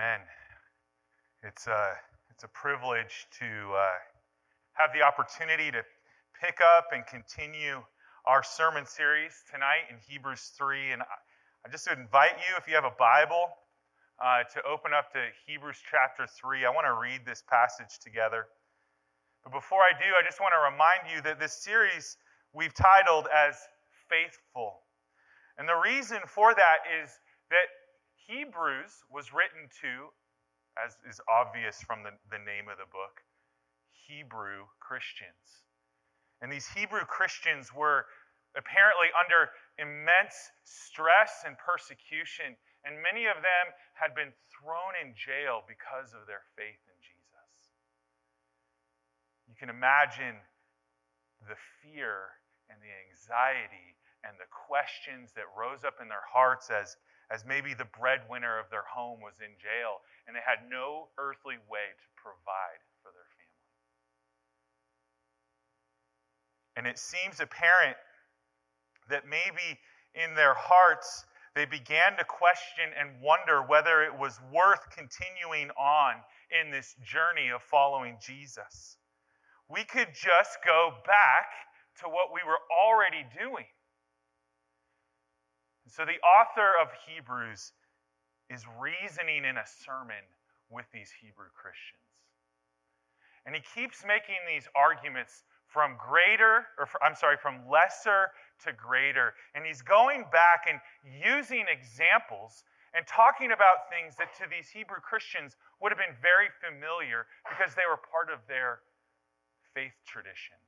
Amen. It's a, it's a privilege to uh, have the opportunity to pick up and continue our sermon series tonight in Hebrews 3. And I, I just invite you, if you have a Bible, uh, to open up to Hebrews chapter 3. I want to read this passage together. But before I do, I just want to remind you that this series we've titled as Faithful. And the reason for that is that Hebrews was written to, as is obvious from the, the name of the book, Hebrew Christians. And these Hebrew Christians were apparently under immense stress and persecution, and many of them had been thrown in jail because of their faith in Jesus. You can imagine the fear and the anxiety and the questions that rose up in their hearts as as maybe the breadwinner of their home was in jail and they had no earthly way to provide for their family. And it seems apparent that maybe in their hearts they began to question and wonder whether it was worth continuing on in this journey of following Jesus. We could just go back to what we were already doing. So the author of Hebrews is reasoning in a sermon with these Hebrew Christians. And he keeps making these arguments from greater, or I'm sorry, from lesser to greater. And he's going back and using examples and talking about things that to these Hebrew Christians would have been very familiar because they were part of their faith tradition.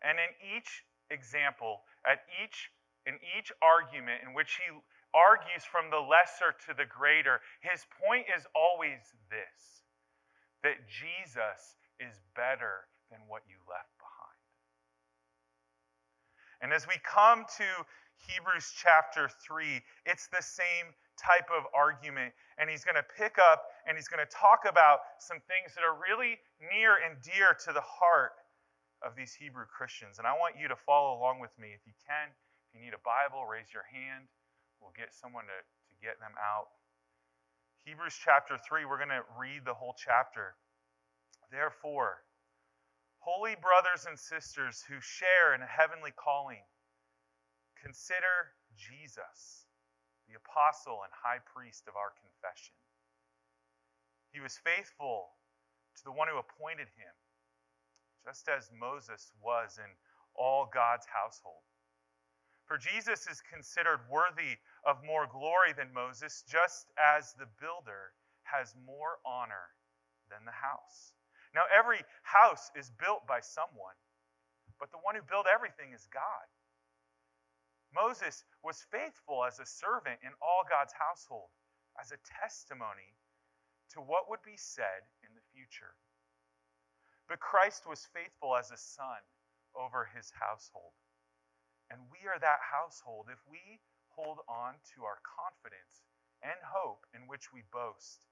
And in each example, at each in each argument in which he argues from the lesser to the greater, his point is always this that Jesus is better than what you left behind. And as we come to Hebrews chapter 3, it's the same type of argument. And he's going to pick up and he's going to talk about some things that are really near and dear to the heart of these Hebrew Christians. And I want you to follow along with me if you can. You need a Bible, raise your hand. We'll get someone to, to get them out. Hebrews chapter 3, we're going to read the whole chapter. Therefore, holy brothers and sisters who share in a heavenly calling, consider Jesus, the apostle and high priest of our confession. He was faithful to the one who appointed him, just as Moses was in all God's household. For Jesus is considered worthy of more glory than Moses, just as the builder has more honor than the house. Now, every house is built by someone, but the one who built everything is God. Moses was faithful as a servant in all God's household, as a testimony to what would be said in the future. But Christ was faithful as a son over his household and we are that household if we hold on to our confidence and hope in which we boast.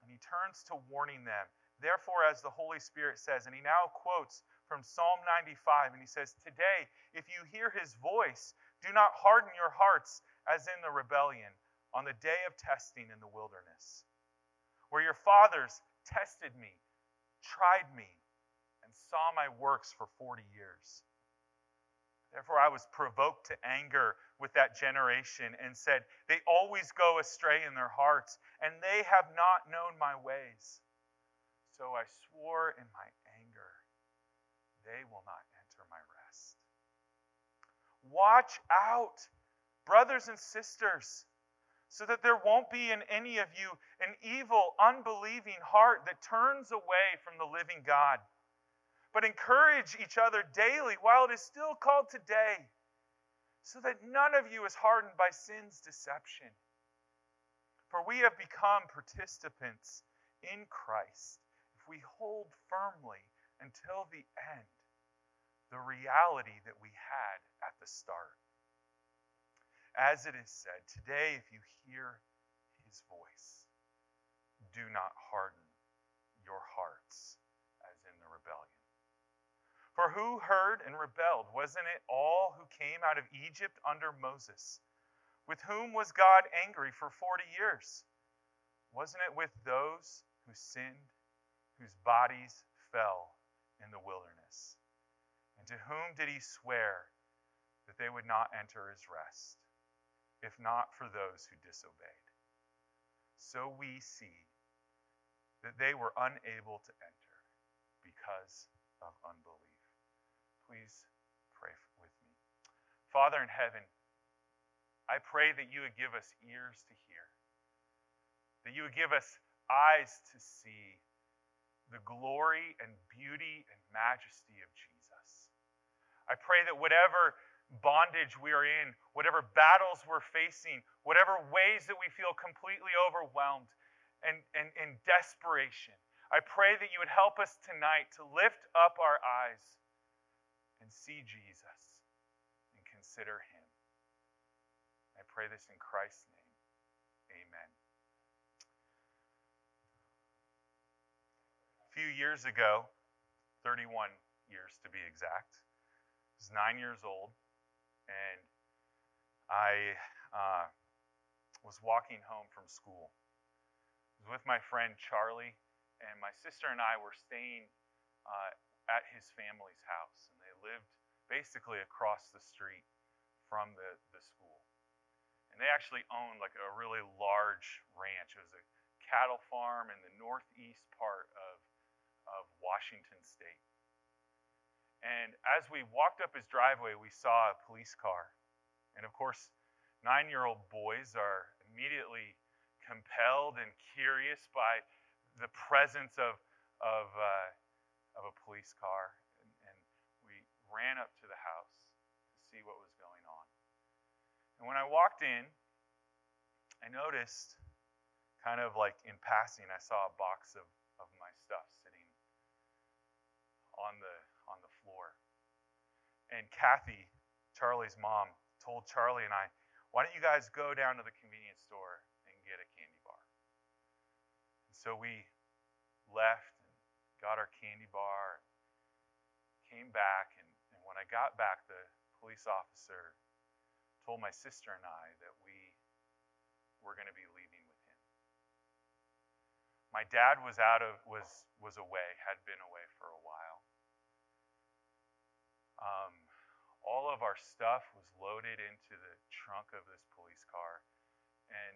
And he turns to warning them. Therefore, as the Holy Spirit says, and he now quotes from Psalm 95, and he says, Today, if you hear his voice, do not harden your hearts as in the rebellion on the day of testing in the wilderness, where your fathers tested me, tried me, and saw my works for 40 years. Therefore, I was provoked to anger with that generation and said, They always go astray in their hearts, and they have not known my ways. So I swore in my anger, They will not enter my rest. Watch out, brothers and sisters, so that there won't be in any of you an evil, unbelieving heart that turns away from the living God but encourage each other daily while it is still called today, so that none of you is hardened by sin's deception. For we have become participants in Christ if we hold firmly until the end the reality that we had at the start. As it is said, today, if you hear his voice, do not harden your hearts for who heard and rebelled? Wasn't it all who came out of Egypt under Moses? With whom was God angry for 40 years? Wasn't it with those who sinned, whose bodies fell in the wilderness? And to whom did he swear that they would not enter his rest, if not for those who disobeyed? So we see that they were unable to enter because of unbelief. Please pray with me. Father in heaven, I pray that you would give us ears to hear, that you would give us eyes to see the glory and beauty and majesty of Jesus. I pray that whatever bondage we are in, whatever battles we're facing, whatever ways that we feel completely overwhelmed and, and in desperation, I pray that you would help us tonight to lift up our eyes and see Jesus and consider him I pray this in Christ's name. Amen. A few years ago, 31 years to be exact, I was nine years old, and I uh, was walking home from school. I was with my friend Charlie, and my sister and I were staying uh, at his family's house, lived basically across the street from the, the school and they actually owned like a really large ranch. It was a cattle farm in the northeast part of, of Washington state. And as we walked up his driveway, we saw a police car. And of course, nine year old boys are immediately compelled and curious by the presence of, of, uh, of a police car. Ran up to the house to see what was going on. and when I walked in, I noticed, kind of like in passing, I saw a box of, of my stuff sitting on the on the floor. And Kathy, Charlie's mom, told Charlie and I, why don't you guys go down to the convenience store and get a candy bar? And so we left and got our candy bar, came back, and when I got back, the police officer told my sister and I that we were going to be leaving with him. My dad was out of was was away, had been away for a while. Um, all of our stuff was loaded into the trunk of this police car, and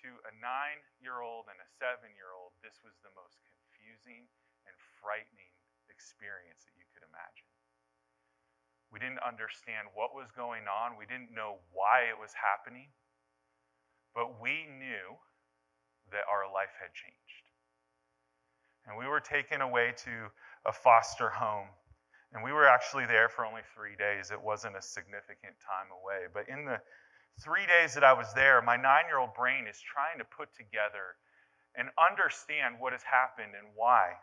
to a nine-year-old and a seven-year-old, this was the most confusing and frightening experience that you could imagine. We didn't understand what was going on. We didn't know why it was happening. But we knew that our life had changed. And we were taken away to a foster home. And we were actually there for only three days. It wasn't a significant time away. But in the three days that I was there, my nine year old brain is trying to put together and understand what has happened and why.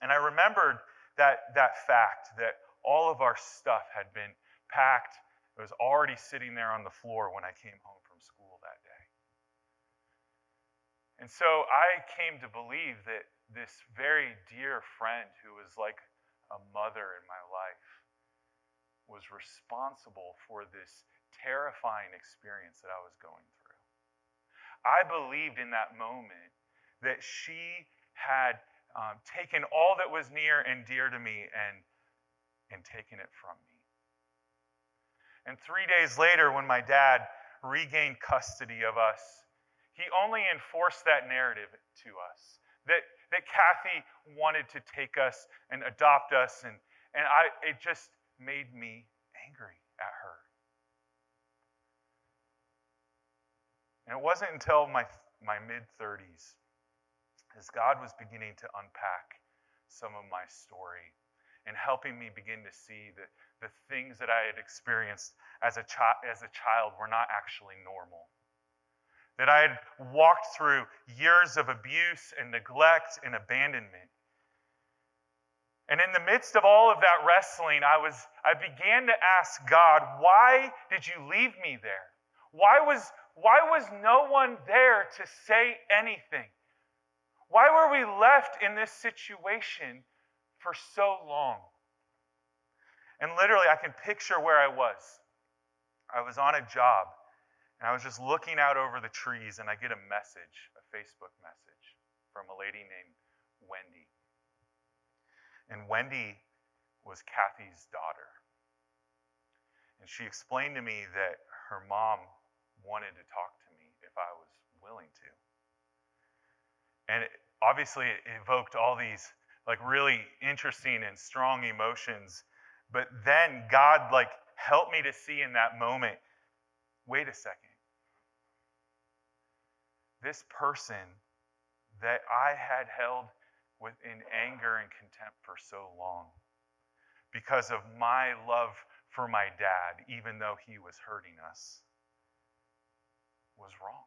And I remembered that, that fact that all of our stuff had been packed. It was already sitting there on the floor when I came home from school that day. And so I came to believe that this very dear friend who was like a mother in my life was responsible for this terrifying experience that I was going through. I believed in that moment that she had um, taken all that was near and dear to me and and taken it from me. And three days later, when my dad regained custody of us, he only enforced that narrative to us that, that Kathy wanted to take us and adopt us, and, and I, it just made me angry at her. And it wasn't until my, my mid 30s, as God was beginning to unpack some of my story, and helping me begin to see that the things that I had experienced as a, chi- as a child were not actually normal. That I had walked through years of abuse and neglect and abandonment. And in the midst of all of that wrestling, I, was, I began to ask God, why did you leave me there? Why was, why was no one there to say anything? Why were we left in this situation for so long. And literally, I can picture where I was. I was on a job, And I was just looking out over the trees, and I get a message, a Facebook message from a lady named Wendy. And Wendy was Kathy's daughter. And she explained to me that her mom wanted to talk to me if I was willing to. And it, obviously, it evoked all these like really interesting and strong emotions. But then God like helped me to see in that moment wait a second. This person that I had held within anger and contempt for so long because of my love for my dad, even though he was hurting us, was wrong.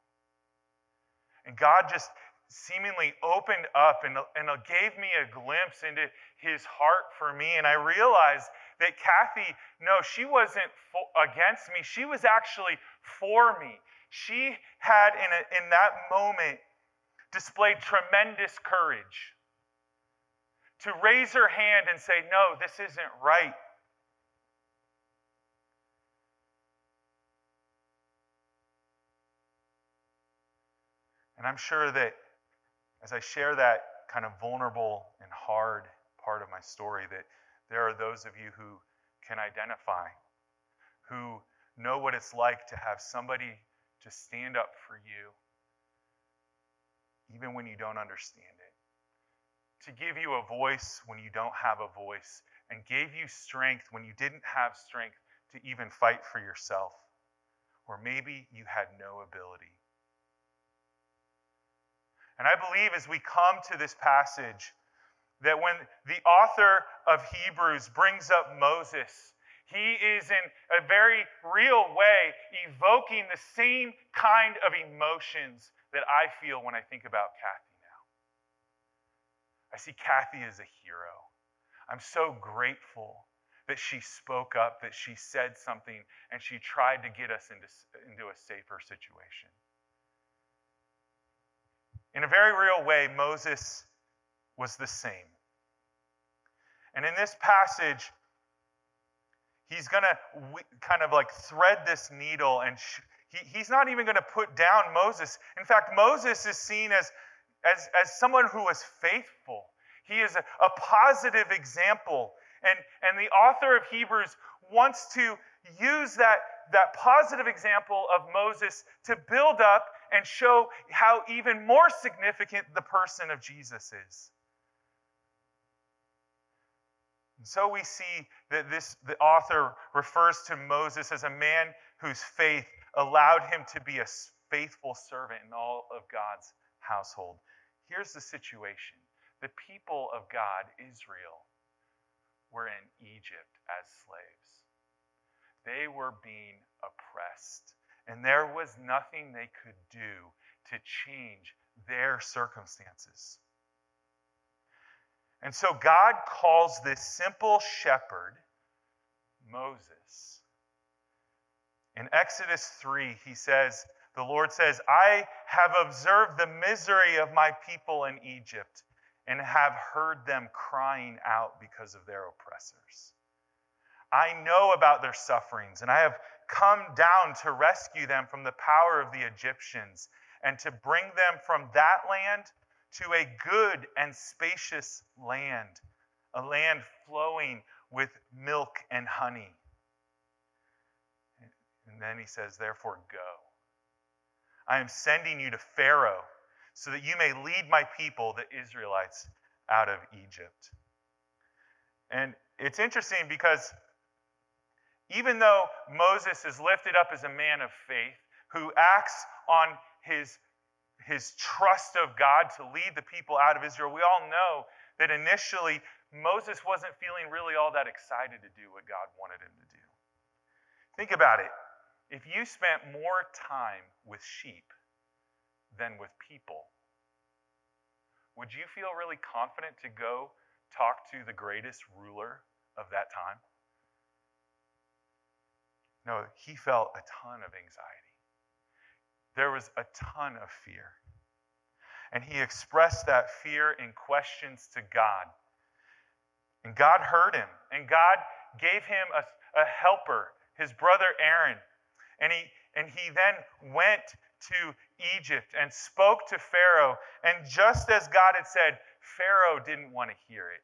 And God just seemingly opened up and, and gave me a glimpse into his heart for me. And I realized that Kathy, no, she wasn't against me. She was actually for me. She had, in, a, in that moment, displayed tremendous courage to raise her hand and say, No, this isn't right. And I'm sure that as I share that kind of vulnerable and hard part of my story, that there are those of you who can identify, who know what it's like to have somebody to stand up for you, even when you don't understand it, to give you a voice when you don't have a voice, and gave you strength when you didn't have strength to even fight for yourself, or maybe you had no ability. And I believe as we come to this passage, that when the author of Hebrews brings up Moses, he is in a very real way evoking the same kind of emotions that I feel when I think about Kathy now. I see Kathy as a hero. I'm so grateful that she spoke up, that she said something, and she tried to get us into, into a safer situation. In a very real way, Moses was the same. And in this passage, he's going to kind of like thread this needle and sh- he, he's not even going to put down Moses. In fact, Moses is seen as, as, as someone who was faithful. He is a, a positive example. And, and the author of Hebrews wants to use that, that positive example of Moses to build up and show how even more significant the person of Jesus is. And so we see that this the author refers to Moses as a man whose faith allowed him to be a faithful servant in all of God's household. Here's the situation. The people of God, Israel, were in Egypt as slaves. They were being oppressed and there was nothing they could do to change their circumstances. And so God calls this simple shepherd Moses. In Exodus 3, he says, the Lord says, I have observed the misery of my people in Egypt and have heard them crying out because of their oppressors. I know about their sufferings, and I have come down to rescue them from the power of the Egyptians and to bring them from that land to a good and spacious land, a land flowing with milk and honey. And then he says, Therefore, go. I am sending you to Pharaoh so that you may lead my people, the Israelites, out of Egypt. And it's interesting because even though Moses is lifted up as a man of faith who acts on his, his trust of God to lead the people out of Israel, we all know that initially Moses wasn't feeling really all that excited to do what God wanted him to do. Think about it. If you spent more time with sheep than with people, would you feel really confident to go talk to the greatest ruler of that time? No, he felt a ton of anxiety. There was a ton of fear. And he expressed that fear in questions to God. And God heard him. And God gave him a, a helper, his brother Aaron. And he, and he then went to Egypt and spoke to Pharaoh. And just as God had said, Pharaoh didn't want to hear it.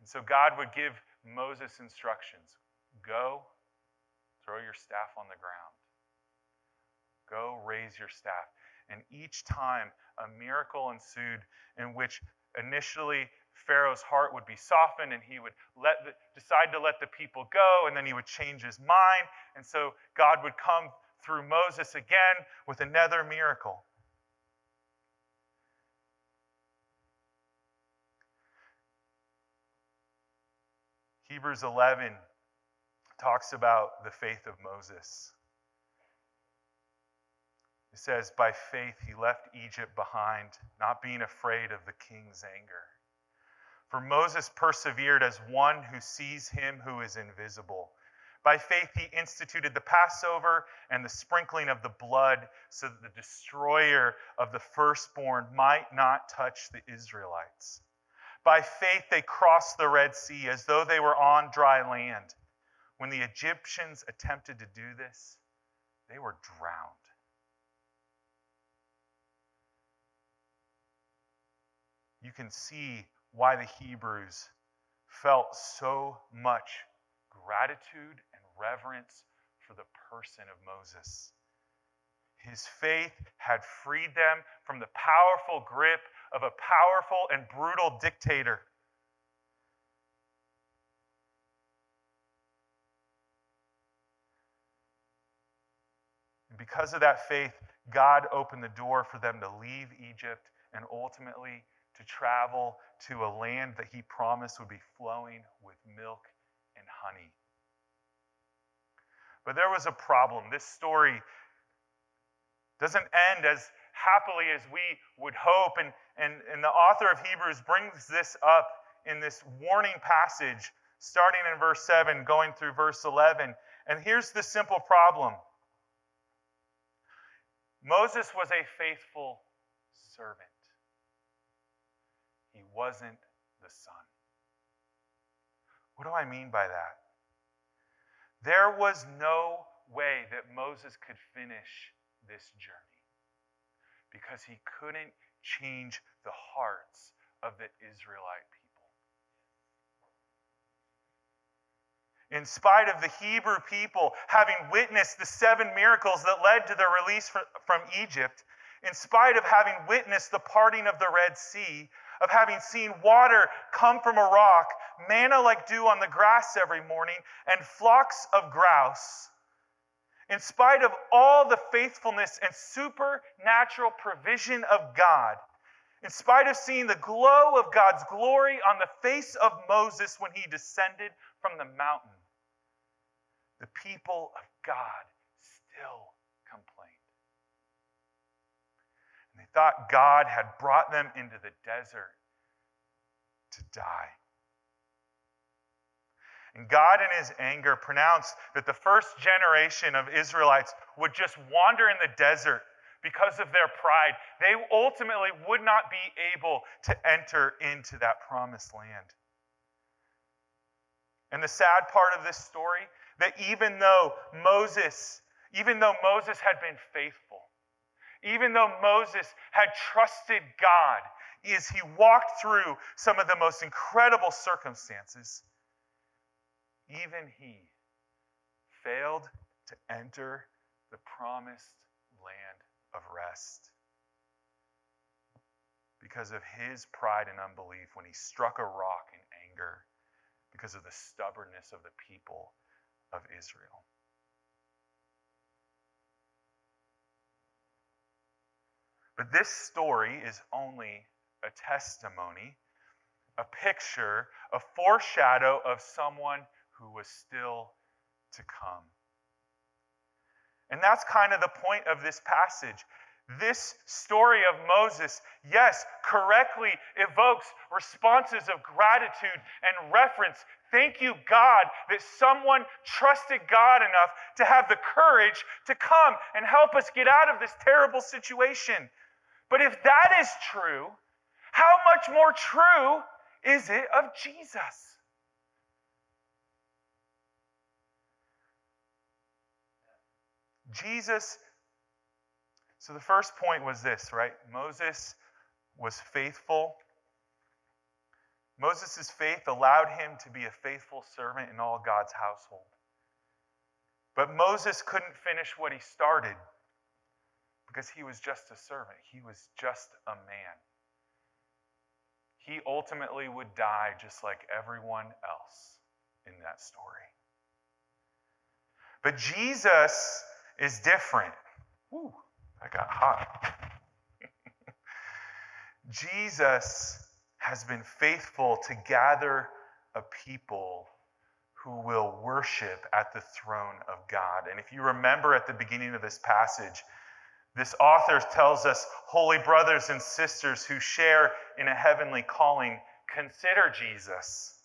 And so God would give Moses instructions go, throw your staff on the ground, go, raise your staff. And each time a miracle ensued in which initially Pharaoh's heart would be softened and he would let the, decide to let the people go, and then he would change his mind. And so God would come through Moses again with another miracle. Hebrews 11 talks about the faith of Moses. It says, By faith he left Egypt behind, not being afraid of the king's anger. For Moses persevered as one who sees him who is invisible. By faith, he instituted the Passover and the sprinkling of the blood so that the destroyer of the firstborn might not touch the Israelites. By faith, they crossed the Red Sea as though they were on dry land. When the Egyptians attempted to do this, they were drowned. You can see why the Hebrews felt so much gratitude and reverence for the person of Moses. His faith had freed them from the powerful grip of a powerful and brutal dictator. And because of that faith, God opened the door for them to leave Egypt and ultimately to travel to a land that he promised would be flowing with milk and honey. But there was a problem. This story doesn't end as happily as we would hope. And, and, and the author of Hebrews brings this up in this warning passage, starting in verse 7, going through verse 11. And here's the simple problem Moses was a faithful servant he wasn't the Son. What do I mean by that? There was no way that Moses could finish this journey because he couldn't change the hearts of the Israelite people. In spite of the Hebrew people having witnessed the seven miracles that led to their release from Egypt, in spite of having witnessed the parting of the Red Sea, of having seen water come from a rock, manna like dew on the grass every morning, and flocks of grouse. In spite of all the faithfulness and supernatural provision of God, in spite of seeing the glow of God's glory on the face of Moses when he descended from the mountain, the people of God still complained. And they thought God had brought them into the desert to die. And God, in his anger, pronounced that the first generation of Israelites would just wander in the desert because of their pride. They ultimately would not be able to enter into that promised land. And the sad part of this story that even though Moses, even though Moses had been faithful, even though Moses had trusted God as he walked through some of the most incredible circumstances, even he failed to enter the promised land of rest because of his pride and unbelief when he struck a rock in anger because of the stubbornness of the people of Israel. But this story is only a testimony, a picture, a foreshadow of someone who was still to come. And that's kind of the point of this passage. This story of Moses, yes, correctly evokes responses of gratitude and reference. Thank you, God, that someone trusted God enough to have the courage to come and help us get out of this terrible situation. But if that is true, how much more true is it of Jesus? Jesus, so the first point was this, right? Moses was faithful. Moses' faith allowed him to be a faithful servant in all God's household. But Moses couldn't finish what he started because he was just a servant, he was just a man. He ultimately would die just like everyone else in that story. But Jesus is different. Woo, that got hot. Jesus has been faithful to gather a people who will worship at the throne of God. And if you remember at the beginning of this passage, this author tells us, holy brothers and sisters who share in a heavenly calling, consider Jesus.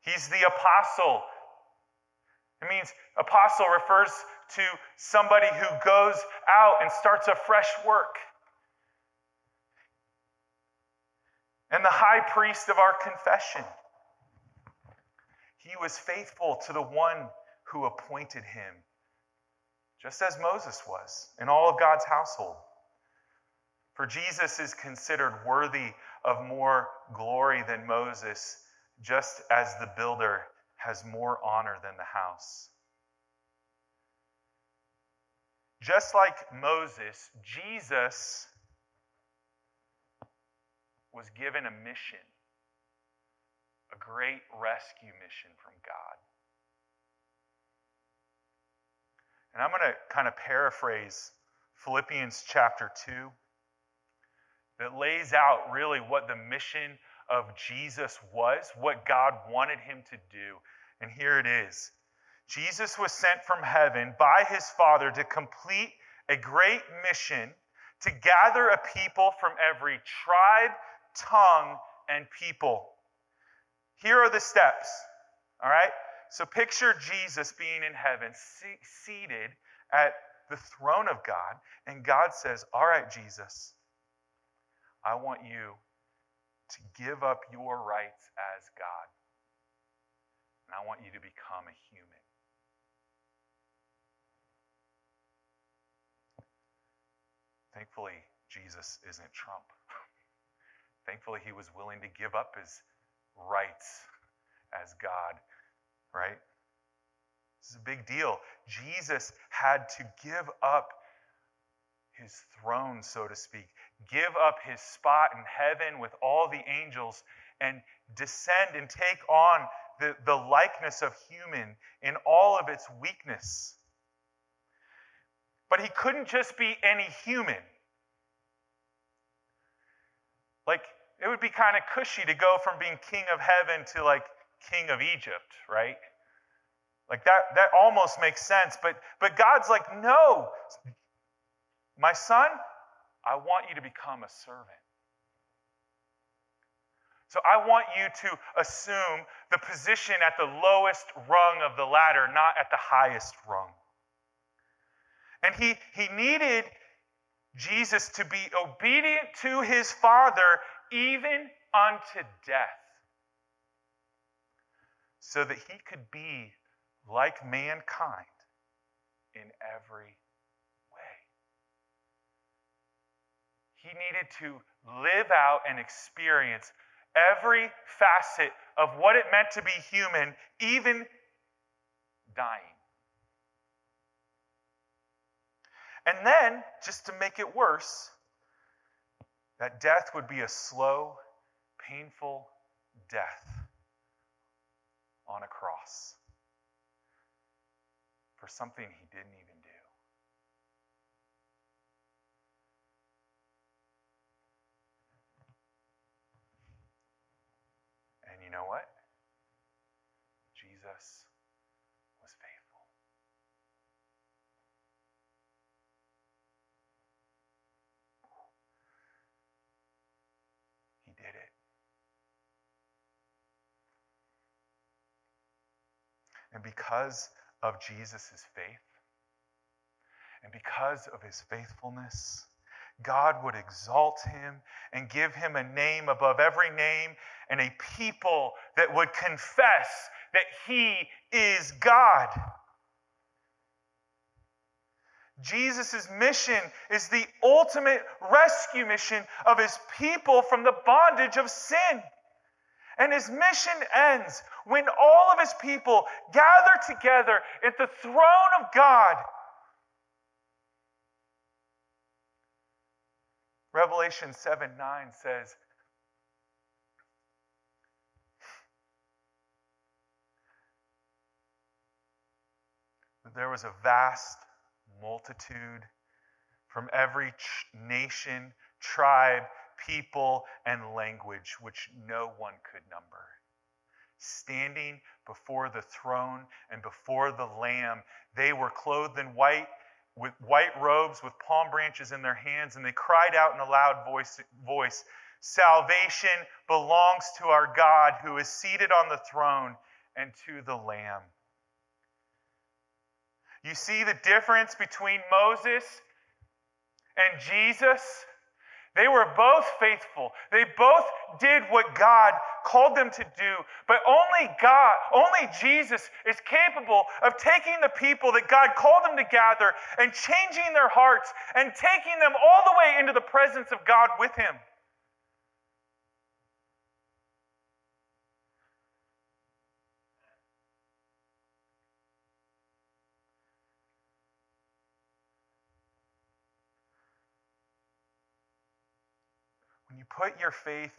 He's the apostle. It means apostle refers to somebody who goes out and starts a fresh work. And the high priest of our confession. He was faithful to the one who appointed him, just as Moses was in all of God's household. For Jesus is considered worthy of more glory than Moses, just as the builder has more honor than the house. Just like Moses, Jesus was given a mission a great rescue mission from God. And I'm going to kind of paraphrase Philippians chapter 2 that lays out really what the mission of Jesus was, what God wanted him to do. And here it is Jesus was sent from heaven by his Father to complete a great mission to gather a people from every tribe, tongue, and people. Here are the steps, all right? So picture Jesus being in heaven, seated at the throne of God, and God says, All right, Jesus, I want you to give up your rights as God, and I want you to become a human. Thankfully, Jesus isn't Trump. Thankfully, he was willing to give up his rights as God, right? This is a big deal. Jesus had to give up his throne, so to speak, give up his spot in heaven with all the angels, and descend and take on the, the likeness of human in all of its weakness. But he couldn't just be any human. Like, it would be kind of cushy to go from being king of heaven to like king of Egypt, right? Like that that almost makes sense, but but God's like, "No. My son, I want you to become a servant." So I want you to assume the position at the lowest rung of the ladder, not at the highest rung. And he, he needed Jesus to be obedient to his Father even unto death, so that he could be like mankind in every way. He needed to live out and experience every facet of what it meant to be human, even dying. And then, just to make it worse, that death would be a slow, painful death on a cross for something he didn't even do. And you know what? Jesus And because of Jesus' faith, and because of his faithfulness, God would exalt him and give him a name above every name and a people that would confess that he is God. Jesus' mission is the ultimate rescue mission of his people from the bondage of sin. And his mission ends when all of his people gather together at the throne of God. Revelation 7 9 says, there was a vast multitude from every nation, tribe, people, and language, which no one could number. Standing before the throne and before the Lamb, they were clothed in white, with white robes, with palm branches in their hands, and they cried out in a loud voice, voice Salvation belongs to our God who is seated on the throne and to the Lamb. You see the difference between Moses and Jesus? They were both faithful. They both did what God called them to do. But only God, only Jesus is capable of taking the people that God called them to gather and changing their hearts and taking them all the way into the presence of God with Him. When you put your faith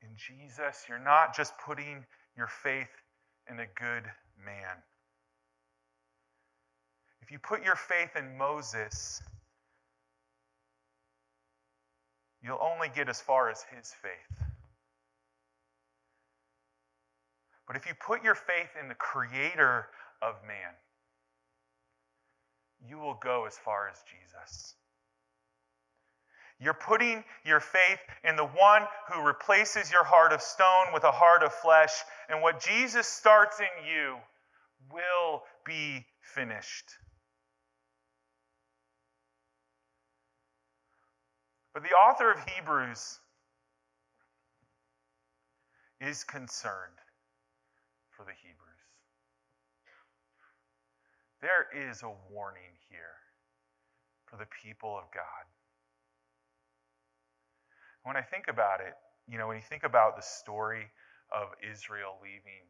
in Jesus, you're not just putting your faith in a good man. If you put your faith in Moses, you'll only get as far as his faith. But if you put your faith in the creator of man, you will go as far as Jesus. You're putting your faith in the one who replaces your heart of stone with a heart of flesh, and what Jesus starts in you will be finished. But the author of Hebrews is concerned for the Hebrews. There is a warning here for the people of God. When I think about it, you know, when you think about the story of Israel leaving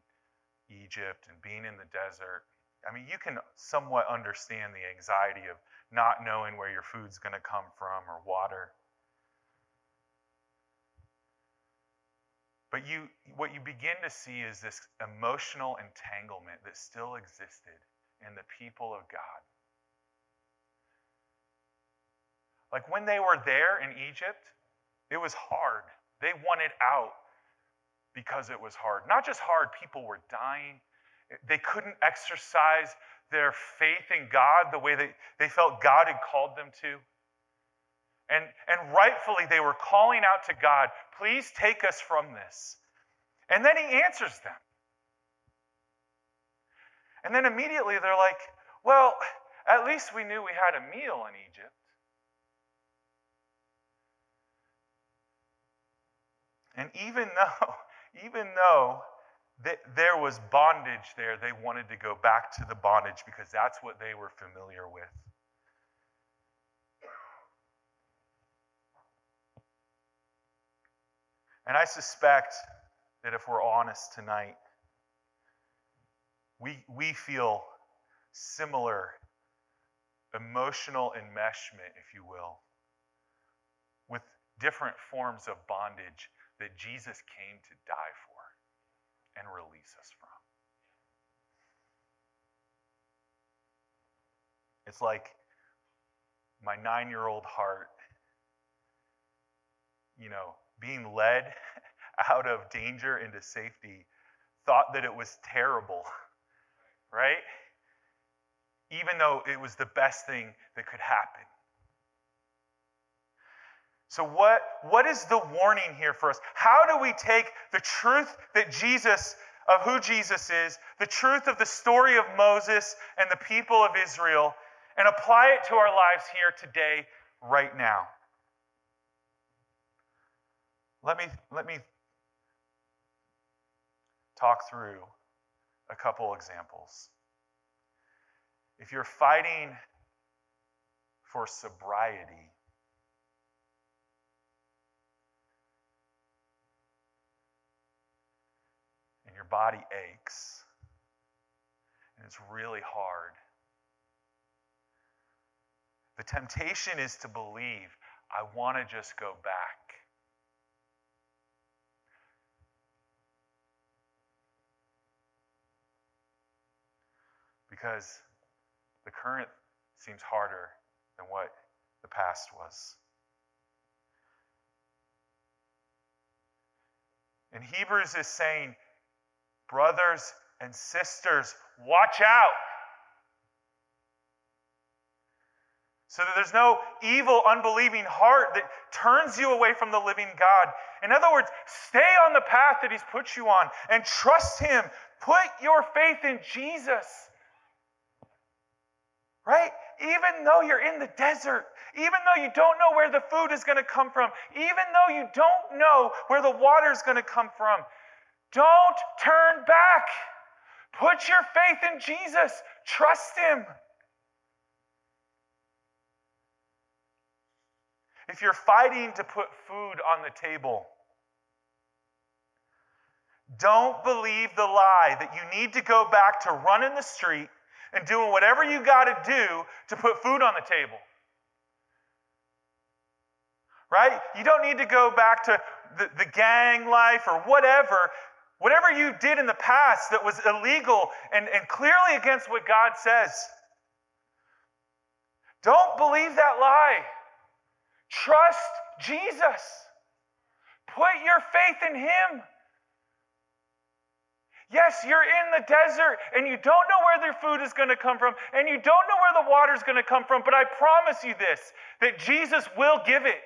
Egypt and being in the desert, I mean, you can somewhat understand the anxiety of not knowing where your food's going to come from or water. But you, what you begin to see is this emotional entanglement that still existed in the people of God. Like when they were there in Egypt, it was hard. They wanted out because it was hard. Not just hard, people were dying. They couldn't exercise their faith in God the way they, they felt God had called them to. And, and rightfully, they were calling out to God, please take us from this. And then He answers them. And then immediately they're like, well, at least we knew we had a meal in Egypt. And even though, even though that there was bondage there, they wanted to go back to the bondage because that's what they were familiar with. And I suspect that if we're honest tonight, we, we feel similar emotional enmeshment, if you will, with different forms of bondage that Jesus came to die for and release us from. It's like my nine year old heart, you know, being led out of danger into safety, thought that it was terrible, right? Even though it was the best thing that could happen. So, what, what is the warning here for us? How do we take the truth that Jesus, of who Jesus is, the truth of the story of Moses and the people of Israel, and apply it to our lives here today, right now? Let me, let me talk through a couple examples. If you're fighting for sobriety. And your body aches. And it's really hard. The temptation is to believe, I want to just go back. Because the current seems harder than what the past was. And Hebrews is saying, brothers and sisters, watch out. So that there's no evil, unbelieving heart that turns you away from the living God. In other words, stay on the path that He's put you on and trust Him. Put your faith in Jesus. Right? Even though you're in the desert, even though you don't know where the food is going to come from, even though you don't know where the water is going to come from, don't turn back. Put your faith in Jesus. Trust Him. If you're fighting to put food on the table, don't believe the lie that you need to go back to running the street and doing whatever you got to do to put food on the table. Right? You don't need to go back to the, the gang life or whatever. Whatever you did in the past that was illegal and, and clearly against what God says. Don't believe that lie. Trust Jesus. Put your faith in Him. Yes, you're in the desert and you don't know where their food is going to come from and you don't know where the water is going to come from, but I promise you this that Jesus will give it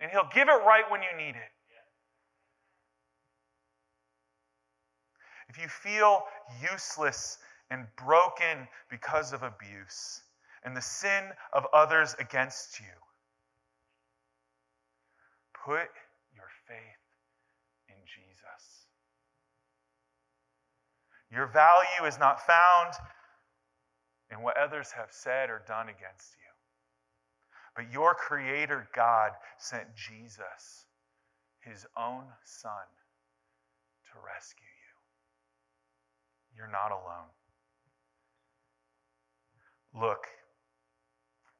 and he'll give it right when you need it. If you feel useless and broken because of abuse and the sin of others against you, put your faith in Jesus. Your value is not found in what others have said or done against you. But your Creator God sent Jesus, His own Son, to rescue. You're not alone. Look,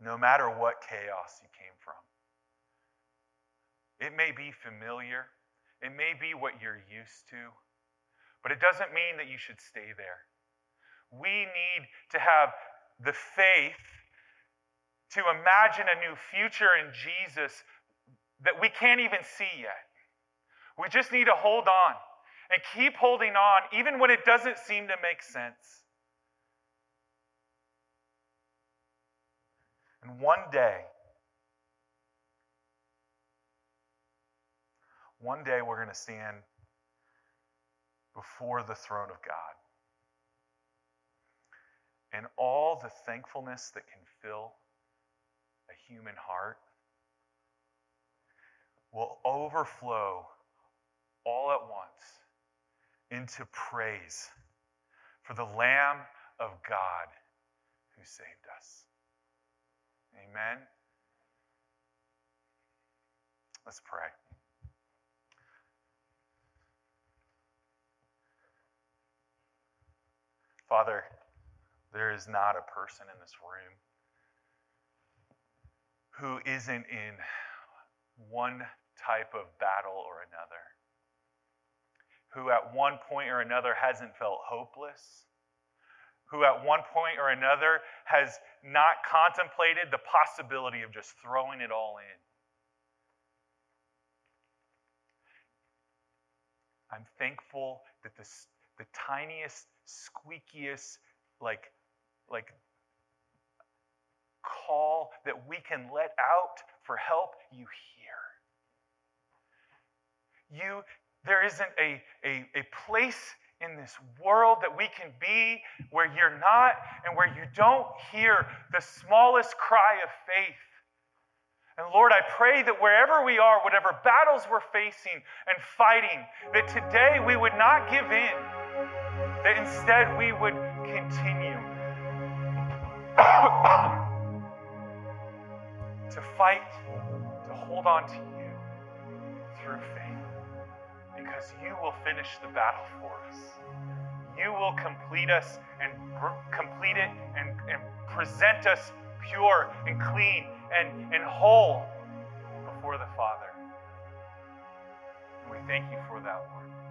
no matter what chaos you came from, it may be familiar, it may be what you're used to. But it doesn't mean that you should stay there. We need to have the faith to imagine a new future in Jesus that we can't even see yet. We just need to hold on and keep holding on, even when it doesn't seem to make sense. And one day, one day we're going to stand before the throne of God. And all the thankfulness that can fill a human heart will overflow all at once into praise for the Lamb of God who saved us. Amen. Let's pray. Father, there is not a person in this room who isn't in one type of battle or another, who at one point or another hasn't felt hopeless, who at one point or another has not contemplated the possibility of just throwing it all in. I'm thankful that this, the tiniest squeakiest, like, like call that we can let out for help, you hear. You, there isn't a, a, a place in this world that we can be where you're not and where you don't hear the smallest cry of faith. And Lord, I pray that wherever we are, whatever battles we're facing and fighting, that today we would not give in that instead we would continue. To fight to hold on to you through faith because you will finish the battle for us. You will complete us and complete it and, and present us pure and clean and, and whole before the Father. And we thank you for that, Lord.